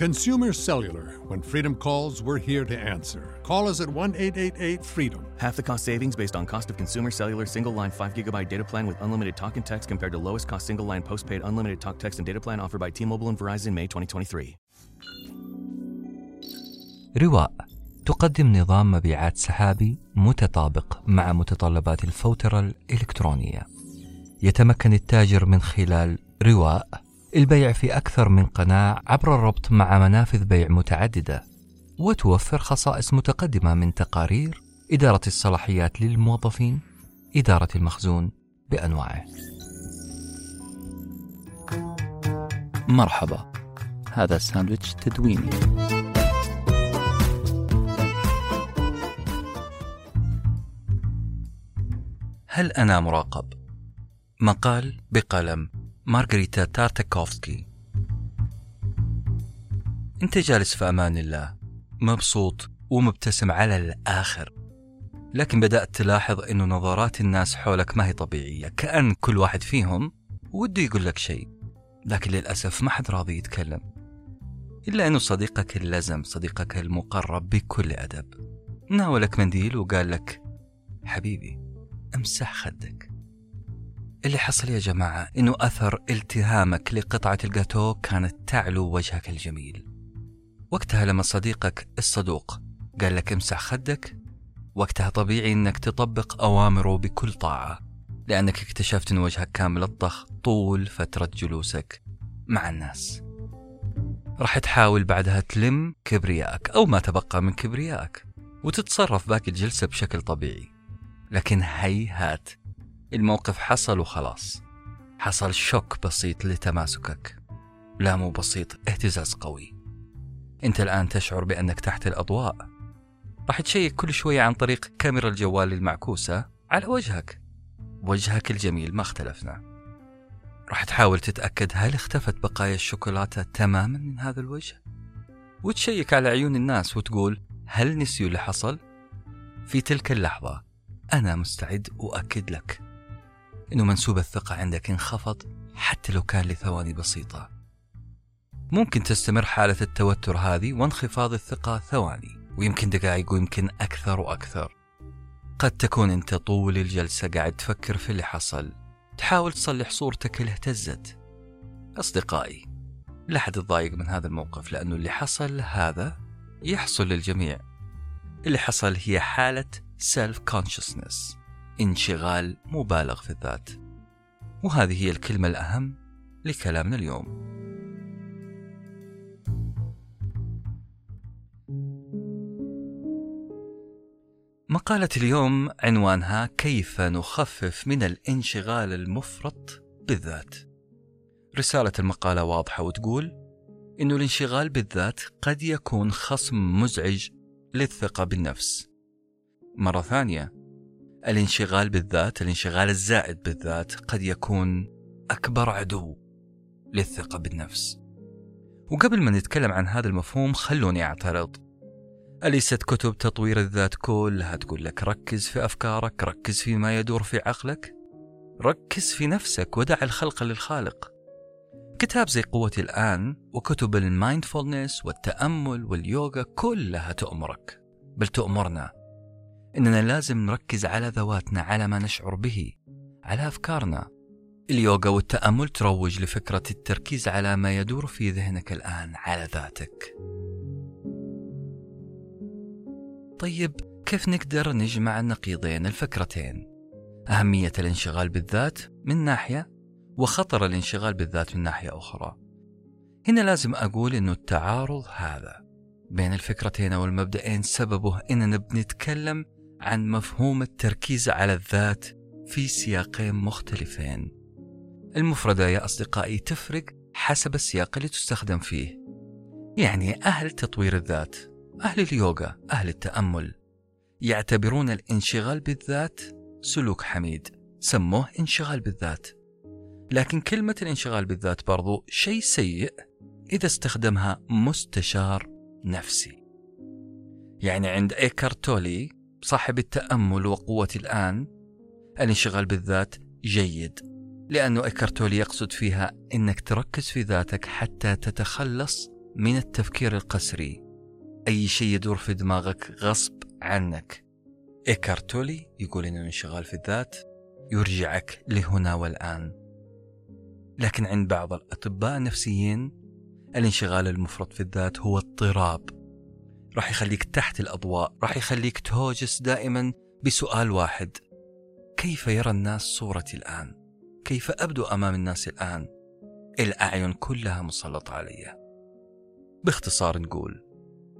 Consumer Cellular. When freedom calls, we're here to answer. Call us at 1 888 freedom. Half the cost savings based on cost of consumer cellular single line 5 gigabyte data plan with unlimited talk and text compared to lowest cost single line postpaid unlimited talk, text, and data plan offered by T Mobile and Verizon May 2023. رواء تقدم نظام مبيعات سحابي متطابق مع متطلبات الفوترة الإلكترونية. يتمكن التاجر من خلال رواء البيع في أكثر من قناة عبر الربط مع منافذ بيع متعددة وتوفر خصائص متقدمة من تقارير إدارة الصلاحيات للموظفين إدارة المخزون بأنواعه. مرحبا هذا ساندويتش تدويني. هل أنا مراقب؟ مقال بقلم. مارغريتا تارتاكوفسكي. أنت جالس في أمان الله. مبسوط ومبتسم على الآخر. لكن بدأت تلاحظ أنه نظرات الناس حولك ما هي طبيعية. كأن كل واحد فيهم وده يقول لك شيء. لكن للأسف ما حد راضي يتكلم. إلا أنه صديقك اللزم صديقك المقرب بكل أدب. ناولك منديل وقال لك حبيبي امسح خدك. اللي حصل يا جماعة إنه أثر التهامك لقطعة الجاتو كانت تعلو وجهك الجميل. وقتها لما صديقك الصدوق قال لك امسح خدك وقتها طبيعي إنك تطبق أوامره بكل طاعة لأنك اكتشفت إن وجهك كان ملطخ طول فترة جلوسك مع الناس. راح تحاول بعدها تلم كبريائك أو ما تبقى من كبريائك وتتصرف باقي الجلسة بشكل طبيعي. لكن هيهات الموقف حصل وخلاص. حصل شوك بسيط لتماسكك. لا مو بسيط اهتزاز قوي. انت الآن تشعر بأنك تحت الأضواء. راح تشيك كل شوية عن طريق كاميرا الجوال المعكوسة على وجهك. وجهك الجميل ما اختلفنا. راح تحاول تتأكد هل اختفت بقايا الشوكولاتة تماما من هذا الوجه؟ وتشيك على عيون الناس وتقول هل نسيوا اللي حصل؟ في تلك اللحظة أنا مستعد أؤكد لك. إنه منسوب الثقة عندك انخفض حتى لو كان لثواني بسيطة. ممكن تستمر حالة التوتر هذه وانخفاض الثقة ثواني ويمكن دقائق ويمكن أكثر وأكثر. قد تكون أنت طول الجلسة قاعد تفكر في اللي حصل تحاول تصلح صورتك اللي اهتزت. أصدقائي لا حد يتضايق من هذا الموقف لأنه اللي حصل هذا يحصل للجميع. اللي حصل هي حالة self consciousness انشغال مبالغ في الذات. وهذه هي الكلمة الأهم لكلامنا اليوم. مقالة اليوم عنوانها كيف نخفف من الانشغال المفرط بالذات. رسالة المقالة واضحة وتقول إنه الانشغال بالذات قد يكون خصم مزعج للثقة بالنفس. مرة ثانية الانشغال بالذات الانشغال الزائد بالذات قد يكون أكبر عدو للثقة بالنفس. وقبل ما نتكلم عن هذا المفهوم خلوني أعترض. أليست كتب تطوير الذات كلها تقول لك ركز في أفكارك ركز فيما يدور في عقلك؟ ركز في نفسك ودع الخلق للخالق. كتاب زي قوتي الآن وكتب المايندفولنس والتأمل واليوغا كلها تؤمرك. بل تؤمرنا إننا لازم نركز على ذواتنا على ما نشعر به على أفكارنا. اليوغا والتأمل تروج لفكرة التركيز على ما يدور في ذهنك الآن على ذاتك. طيب كيف نقدر نجمع النقيضين الفكرتين؟ أهمية الانشغال بالذات من ناحية وخطر الانشغال بالذات من ناحية أخرى. هنا لازم أقول أنه التعارض هذا بين الفكرتين أو المبدئين سببه أننا بنتكلم عن مفهوم التركيز على الذات في سياقين مختلفين. المفردة يا أصدقائي تفرق حسب السياق اللي تستخدم فيه. يعني أهل تطوير الذات، أهل اليوغا، أهل التأمل يعتبرون الانشغال بالذات سلوك حميد، سموه انشغال بالذات. لكن كلمة الانشغال بالذات برضو شيء سيء إذا استخدمها مستشار نفسي يعني عند إيكارت تولي صاحب التأمل وقوة الآن. الانشغال بالذات جيد لأنه إيكارت تولي يقصد فيها أنك تركز في ذاتك حتى تتخلص من التفكير القسري. أي شيء يدور في دماغك غصب عنك. إيكارت تولي يقول أن الانشغال في الذات يرجعك لهنا والآن. لكن عند بعض الأطباء النفسيين الانشغال المفرط في الذات هو اضطراب. راح يخليك تحت الأضواء راح يخليك تهوجس دائما بسؤال واحد. كيف يرى الناس صورتي الآن؟ كيف أبدو أمام الناس الآن؟ الأعين كلها مسلطة علي. باختصار نقول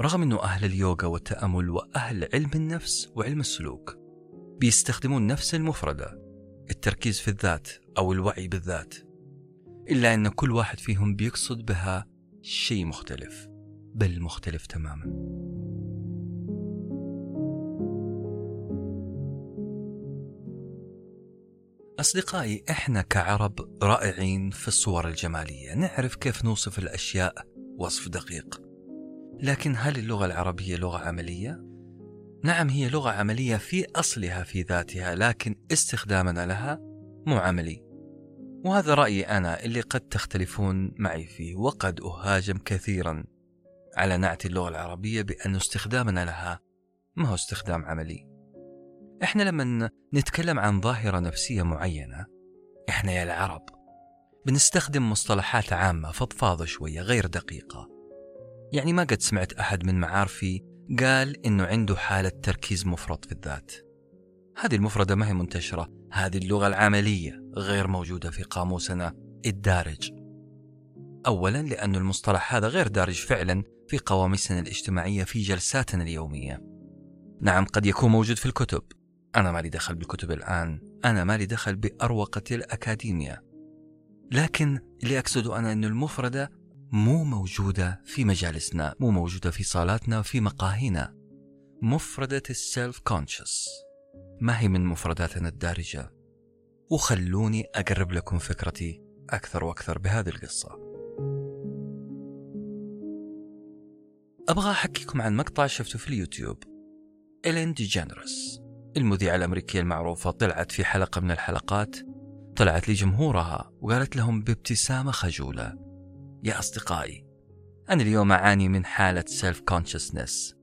رغم أنه أهل اليوغا والتأمل وأهل علم النفس وعلم السلوك بيستخدمون نفس المفردة التركيز في الذات أو الوعي بالذات إلا أن كل واحد فيهم بيقصد بها شيء مختلف. بل مختلف تماما. أصدقائي إحنا كعرب رائعين في الصور الجمالية. نعرف كيف نوصف الأشياء وصف دقيق. لكن هل اللغة العربية لغة عملية؟ نعم هي لغة عملية في أصلها في ذاتها لكن استخدامنا لها مو عملي. وهذا رأيي أنا اللي قد تختلفون معي فيه وقد أهاجم كثيرا. على نعت اللغة العربية بأن استخدامنا لها ما هو استخدام عملي. إحنا لما نتكلم عن ظاهرة نفسية معينة إحنا يا العرب بنستخدم مصطلحات عامة فضفاضة شوية غير دقيقة. يعني ما قد سمعت أحد من معارفي قال إنه عنده حالة تركيز مفرط في الذات. هذه المفردة ما هي منتشرة هذه اللغة العملية غير موجودة في قاموسنا الدارج. أولا لأن المصطلح هذا غير دارج فعلا في قواميسنا الاجتماعية في جلساتنا اليومية. نعم قد يكون موجود في الكتب. أنا مالي دخل بالكتب الآن. أنا مالي دخل بأروقة الأكاديمية. لكن اللي أقصده أنا أن المفردة مو موجودة في مجالسنا مو موجودة في صالاتنا في مقاهينا. مفردة ال self conscious ما هي من مفرداتنا الدارجة؟ وخلوني أقرب لكم فكرتي أكثر وأكثر بهذه القصة. أبغى أحكيكم عن مقطع شفته في اليوتيوب. إلين دي جينيرس المذيعة الأمريكية المعروفة طلعت في حلقة من الحلقات. طلعت لجمهورها وقالت لهم بابتسامة خجولة. يا أصدقائي أنا اليوم أعاني من حالة self consciousness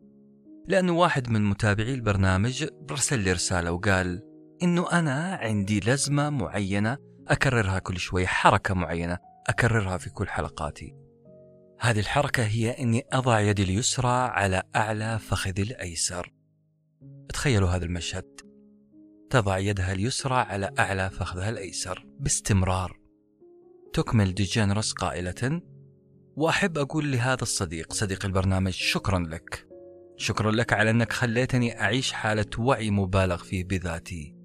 لأنه واحد من متابعي البرنامج رسل لي رسالة وقال إنه أنا عندي لزمة معينة أكررها كل شوي حركة معينة أكررها في كل حلقاتي. هذه الحركة هي إني أضع يدي اليسرى على أعلى فخذي الأيسر. تخيلوا هذا المشهد. تضع يدها اليسرى على أعلى فخذها الأيسر باستمرار. تكمل ديجينرس قائلة وأحب أقول لهذا الصديق صديق البرنامج شكرا لك. شكرا لك على أنك خليتني أعيش حالة وعي مبالغ فيه بذاتي.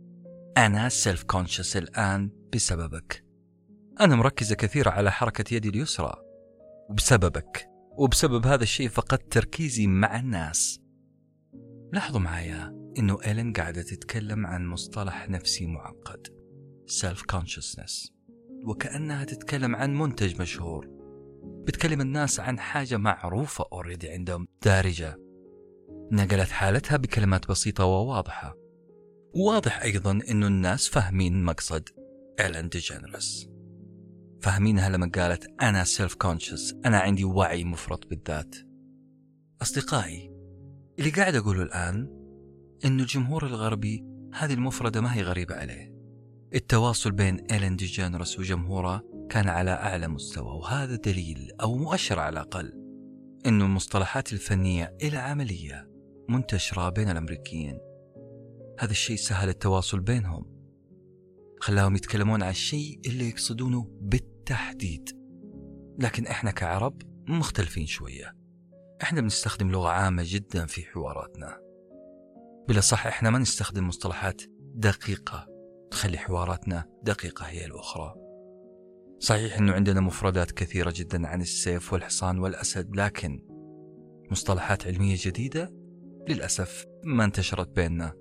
أنا self conscious الآن بسببك. أنا مركزة كثير على حركة يدي اليسرى. وبسببك وبسبب هذا الشيء فقدت تركيزي مع الناس. لاحظوا معايا إنه إيلين قاعدة تتكلم عن مصطلح نفسي معقد. Self consciousness وكأنها تتكلم عن منتج مشهور. بتكلم الناس عن حاجة معروفة already عندهم دارجة. نقلت حالتها بكلمات بسيطة وواضحة. واضح أيضا أنه الناس فاهمين مقصد إلين ديجينيرس فاهمينها لما قالت أنا self conscious أنا عندي وعي مفرط بالذات. أصدقائي اللي قاعد أقوله الآن أنه الجمهور الغربي هذه المفردة ما هي غريبة عليه. التواصل بين إيلين ديجينيرس وجمهوره كان على أعلى مستوى وهذا دليل أو مؤشر على الأقل أنه المصطلحات الفنية العملية منتشرة بين الأمريكيين. هذا الشيء سهل التواصل بينهم. خلاهم يتكلمون عن الشيء اللي يقصدونه بالتحديد. لكن إحنا كعرب مختلفين شوية. إحنا بنستخدم لغة عامة جدا في حواراتنا. بلا صح إحنا ما نستخدم مصطلحات دقيقة تخلي حواراتنا دقيقة هي الأخرى. صحيح أنه عندنا مفردات كثيرة جدا عن السيف والحصان والأسد لكن مصطلحات علمية جديدة للأسف ما انتشرت بيننا.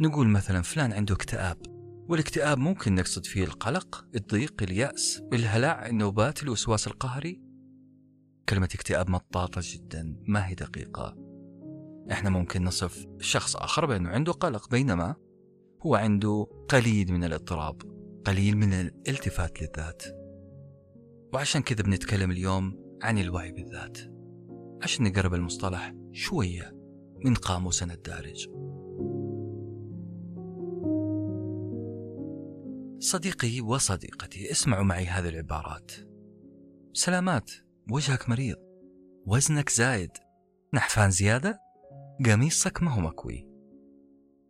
نقول مثلا فلان عنده اكتئاب. والاكتئاب ممكن نقصد فيه القلق الضيق اليأس الهلع النوبات الوسواس القهري؟ كلمة اكتئاب مطاطة جدا ما هي دقيقة؟ إحنا ممكن نصف شخص آخر بأنه عنده قلق بينما هو عنده قليل من الاضطراب قليل من الالتفات للذات. وعشان كذا بنتكلم اليوم عن الوعي بالذات. عشان نقرب المصطلح شوية من قاموسنا الدارج. صديقي وصديقتي اسمعوا معي هذه العبارات. سلامات وجهك مريض وزنك زايد نحفان زيادة؟ قميصك ما هو مكوي.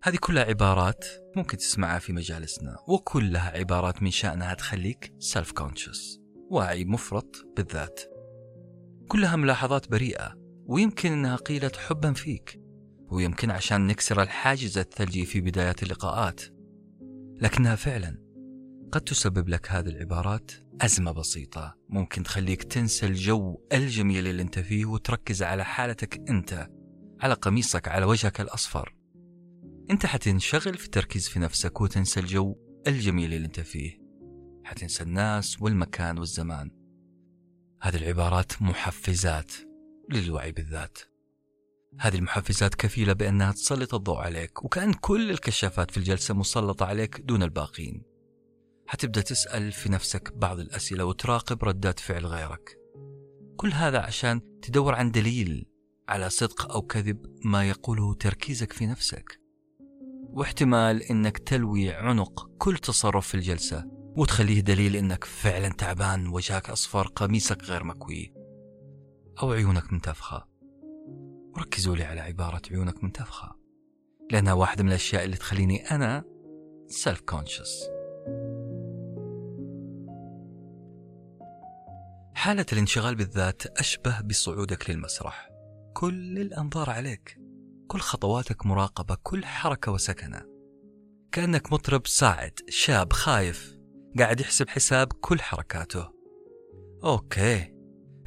هذه كلها عبارات ممكن تسمعها في مجالسنا وكلها عبارات من شأنها تخليك سيلف كونشس واعي مفرط بالذات. كلها ملاحظات بريئة ويمكن أنها قيلت حبا فيك ويمكن عشان نكسر الحاجز الثلجي في بدايات اللقاءات. لكنها فعلا قد تسبب لك هذه العبارات أزمة بسيطة. ممكن تخليك تنسى الجو الجميل اللي أنت فيه وتركز على حالتك أنت على قميصك على وجهك الأصفر. أنت حتنشغل في التركيز في نفسك وتنسى الجو الجميل اللي أنت فيه. حتنسى الناس والمكان والزمان. هذه العبارات محفزات للوعي بالذات. هذه المحفزات كفيلة بأنها تسلط الضوء عليك وكأن كل الكشافات في الجلسة مسلطة عليك دون الباقين. حتبدأ تسأل في نفسك بعض الأسئلة وتراقب ردات فعل غيرك. كل هذا عشان تدور عن دليل على صدق أو كذب ما يقوله تركيزك في نفسك. واحتمال إنك تلوي عنق كل تصرف في الجلسة وتخليه دليل إنك فعلا تعبان وجهك أصفر قميصك غير مكوي أو عيونك منتفخة. وركزوا لي على عبارة عيونك منتفخة لأنها واحدة من الأشياء اللي تخليني أنا سيلف كونشس حالة الانشغال بالذات أشبه بصعودك للمسرح. كل الأنظار عليك. كل خطواتك مراقبة. كل حركة وسكنة. كأنك مطرب صاعد شاب خايف. قاعد يحسب حساب كل حركاته. أوكي.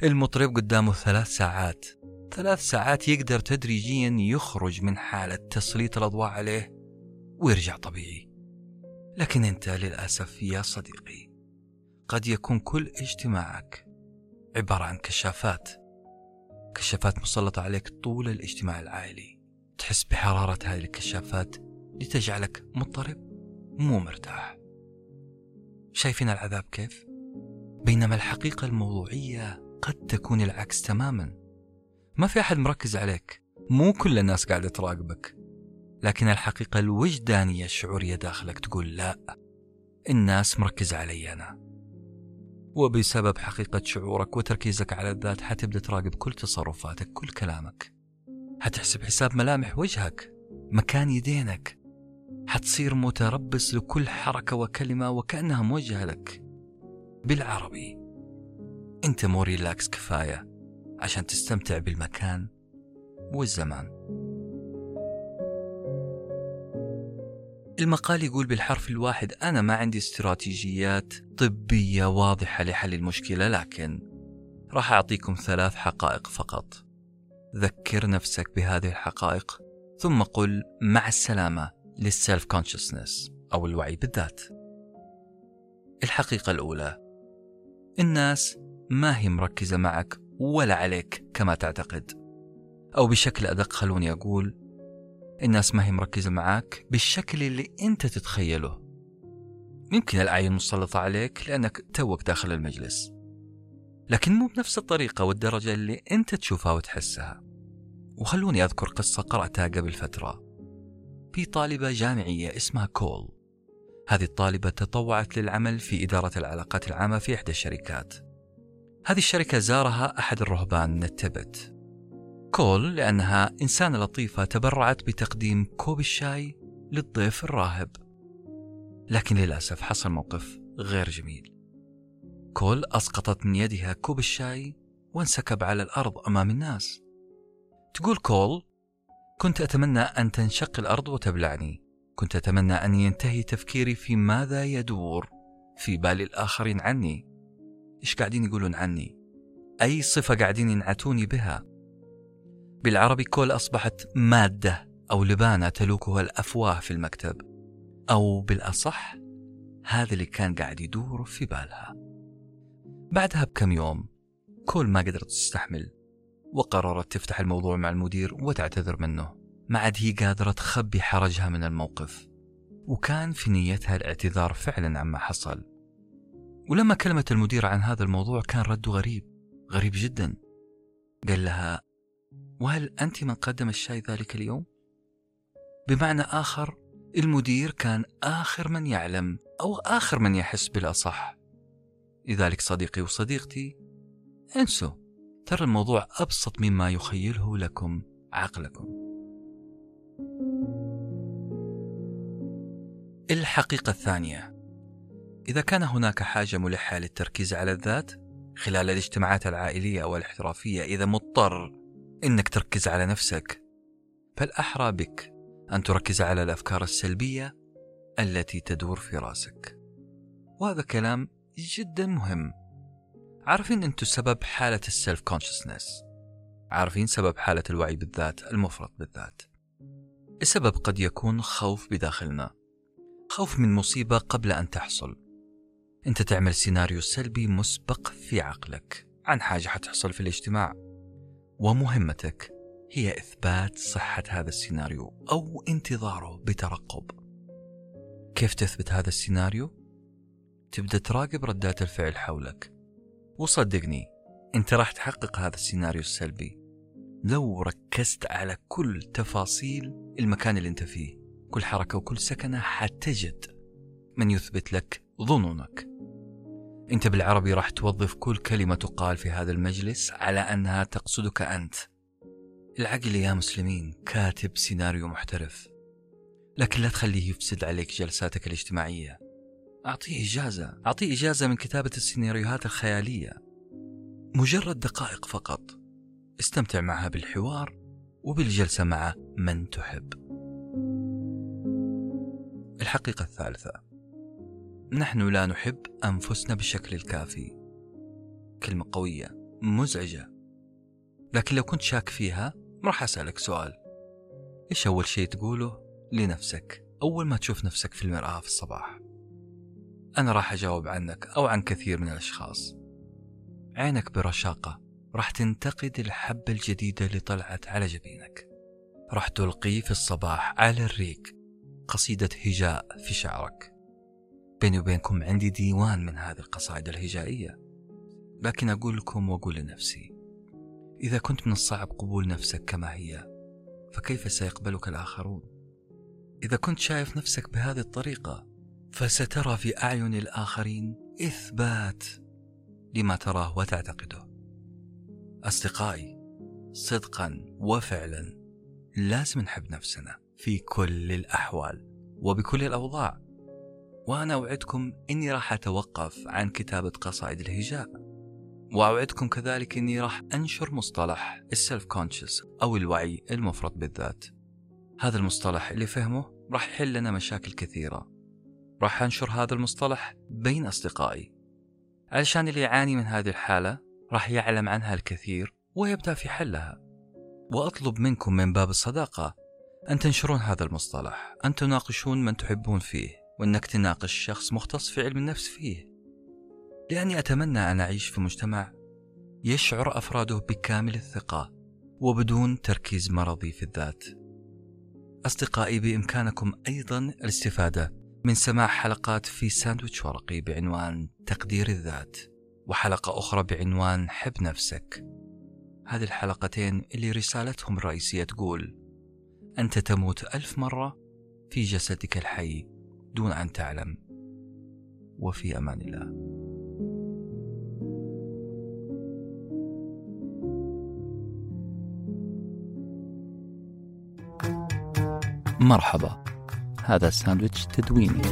المطرب قدامه ثلاث ساعات. ثلاث ساعات يقدر تدريجيا يخرج من حالة تسليط الأضواء عليه ويرجع طبيعي. لكن أنت للأسف يا صديقي قد يكون كل اجتماعك عبارة عن كشافات. كشافات مسلطة عليك طول الاجتماع العائلي. تحس بحرارة هذه الكشافات لتجعلك مضطرب مو مرتاح. شايفين العذاب كيف؟ بينما الحقيقة الموضوعية قد تكون العكس تماما. ما في أحد مركز عليك. مو كل الناس قاعدة تراقبك. لكن الحقيقة الوجدانية الشعورية داخلك تقول لا الناس مركزة علي أنا. وبسبب حقيقة شعورك وتركيزك على الذات حتبدأ تراقب كل تصرفاتك كل كلامك. حتحسب حساب ملامح وجهك مكان يدينك. حتصير متربص لكل حركة وكلمة وكأنها موجهة لك. بالعربي انت مو ريلاكس كفاية عشان تستمتع بالمكان والزمان. المقال يقول بالحرف الواحد أنا ما عندي استراتيجيات طبية واضحة لحل المشكلة لكن راح أعطيكم ثلاث حقائق فقط. ذكر نفسك بهذه الحقائق ثم قل مع السلامة للسيلف كونشسنس أو الوعي بالذات. الحقيقة الأولى الناس ما هي مركزة معك ولا عليك كما تعتقد. أو بشكل أدق خلوني أقول الناس ما هي مركزة معاك بالشكل اللي أنت تتخيله. يمكن الأعين مسلطة عليك لأنك توك داخل المجلس. لكن مو بنفس الطريقة والدرجة اللي أنت تشوفها وتحسها. وخلوني أذكر قصة قرأتها قبل فترة. في طالبة جامعية اسمها كول. هذه الطالبة تطوعت للعمل في إدارة العلاقات العامة في إحدى الشركات. هذه الشركة زارها أحد الرهبان من التبت كول لأنها إنسانة لطيفة تبرعت بتقديم كوب الشاي للضيف الراهب. لكن للأسف حصل موقف غير جميل. كول أسقطت من يدها كوب الشاي وانسكب على الأرض أمام الناس. تقول كول كنت أتمنى أن تنشق الأرض وتبلعني. كنت أتمنى أن ينتهي تفكيري في ماذا يدور في بال الآخرين عني. إيش قاعدين يقولون عني؟ أي صفة قاعدين ينعتوني بها؟ بالعربي كول أصبحت مادة أو لبانة تلوكها الأفواه في المكتب. أو بالأصح هذا اللي كان قاعد يدور في بالها. بعدها بكم يوم كل ما قدرت تستحمل وقررت تفتح الموضوع مع المدير وتعتذر منه. ما عاد هي قادرة تخبي حرجها من الموقف. وكان في نيتها الاعتذار فعلا عما حصل. ولما كلمت المدير عن هذا الموضوع كان رده غريب غريب جدا. قال لها وهل أنت من قدم الشاي ذلك اليوم؟ بمعنى آخر المدير كان آخر من يعلم أو آخر من يحس بالأصح لذلك صديقي وصديقتي انسوا ترى الموضوع أبسط مما يخيله لكم عقلكم الحقيقة الثانية إذا كان هناك حاجة ملحة للتركيز على الذات خلال الاجتماعات العائلية أو الاحترافية إذا مضطر إنك تركز على نفسك. فالأحرى بك أن تركز على الأفكار السلبية التي تدور في راسك. وهذا كلام جدا مهم. عارفين أنتم سبب حالة السلف كونشسنس عارفين سبب حالة الوعي بالذات المفرط بالذات. السبب قد يكون خوف بداخلنا. خوف من مصيبة قبل أن تحصل. أنت تعمل سيناريو سلبي مسبق في عقلك. عن حاجة حتحصل في الاجتماع. ومهمتك هي إثبات صحة هذا السيناريو أو انتظاره بترقب. كيف تثبت هذا السيناريو؟ تبدأ تراقب ردات الفعل حولك. وصدقني أنت راح تحقق هذا السيناريو السلبي لو ركزت على كل تفاصيل المكان اللي أنت فيه كل حركة وكل سكنة حتجد من يثبت لك ظنونك. أنت بالعربي راح توظف كل كلمة تقال في هذا المجلس على أنها تقصدك أنت. العقل يا مسلمين كاتب سيناريو محترف. لكن لا تخليه يفسد عليك جلساتك الاجتماعية. أعطيه إجازة أعطيه إجازة من كتابة السيناريوهات الخيالية. مجرد دقائق فقط. استمتع معها بالحوار وبالجلسة مع من تحب. الحقيقة الثالثة. نحن لا نحب أنفسنا بالشكل الكافي. كلمة قوية مزعجة. لكن لو كنت شاك فيها راح أسألك سؤال. إيش أول شيء تقوله لنفسك أول ما تشوف نفسك في المرآة في الصباح؟ أنا راح أجاوب عنك أو عن كثير من الأشخاص. عينك برشاقة راح تنتقد الحبة الجديدة اللي طلعت على جبينك. راح تلقي في الصباح على الريق قصيدة هجاء في شعرك. بيني وبينكم عندي ديوان من هذه القصائد الهجائية لكن أقول لكم وأقول لنفسي إذا كنت من الصعب قبول نفسك كما هي فكيف سيقبلك الآخرون؟ إذا كنت شايف نفسك بهذه الطريقة فسترى في أعين الآخرين إثبات لما تراه وتعتقده. أصدقائي، صدقا وفعلا لازم نحب نفسنا في كل الأحوال وبكل الأوضاع. وأنا أوعدكم إني راح أتوقف عن كتابة قصائد الهجاء. وأوعدكم كذلك إني راح أنشر مصطلح السلف كونشس أو الوعي المفرط بالذات. هذا المصطلح اللي فهمه راح يحل لنا مشاكل كثيرة. راح أنشر هذا المصطلح بين أصدقائي. علشان اللي يعاني من هذه الحالة راح يعلم عنها الكثير ويبدأ في حلها. وأطلب منكم من باب الصداقة أن تنشرون هذا المصطلح، أن تناقشون من تحبون فيه، وأنك تناقش شخص مختص في علم النفس فيه. لأني أتمنى أن أعيش في مجتمع يشعر أفراده بكامل الثقة وبدون تركيز مرضي في الذات. أصدقائي بإمكانكم أيضا الاستفادة من سماع حلقات في ساندويتش ورقي بعنوان تقدير الذات وحلقة أخرى بعنوان حب نفسك. هذه الحلقتين اللي رسالتهم الرئيسية تقول: أنت تموت ألف مرة في جسدك الحي دون أن تعلم. وفي أمان الله. مرحبا هذا ساندويتش تدويني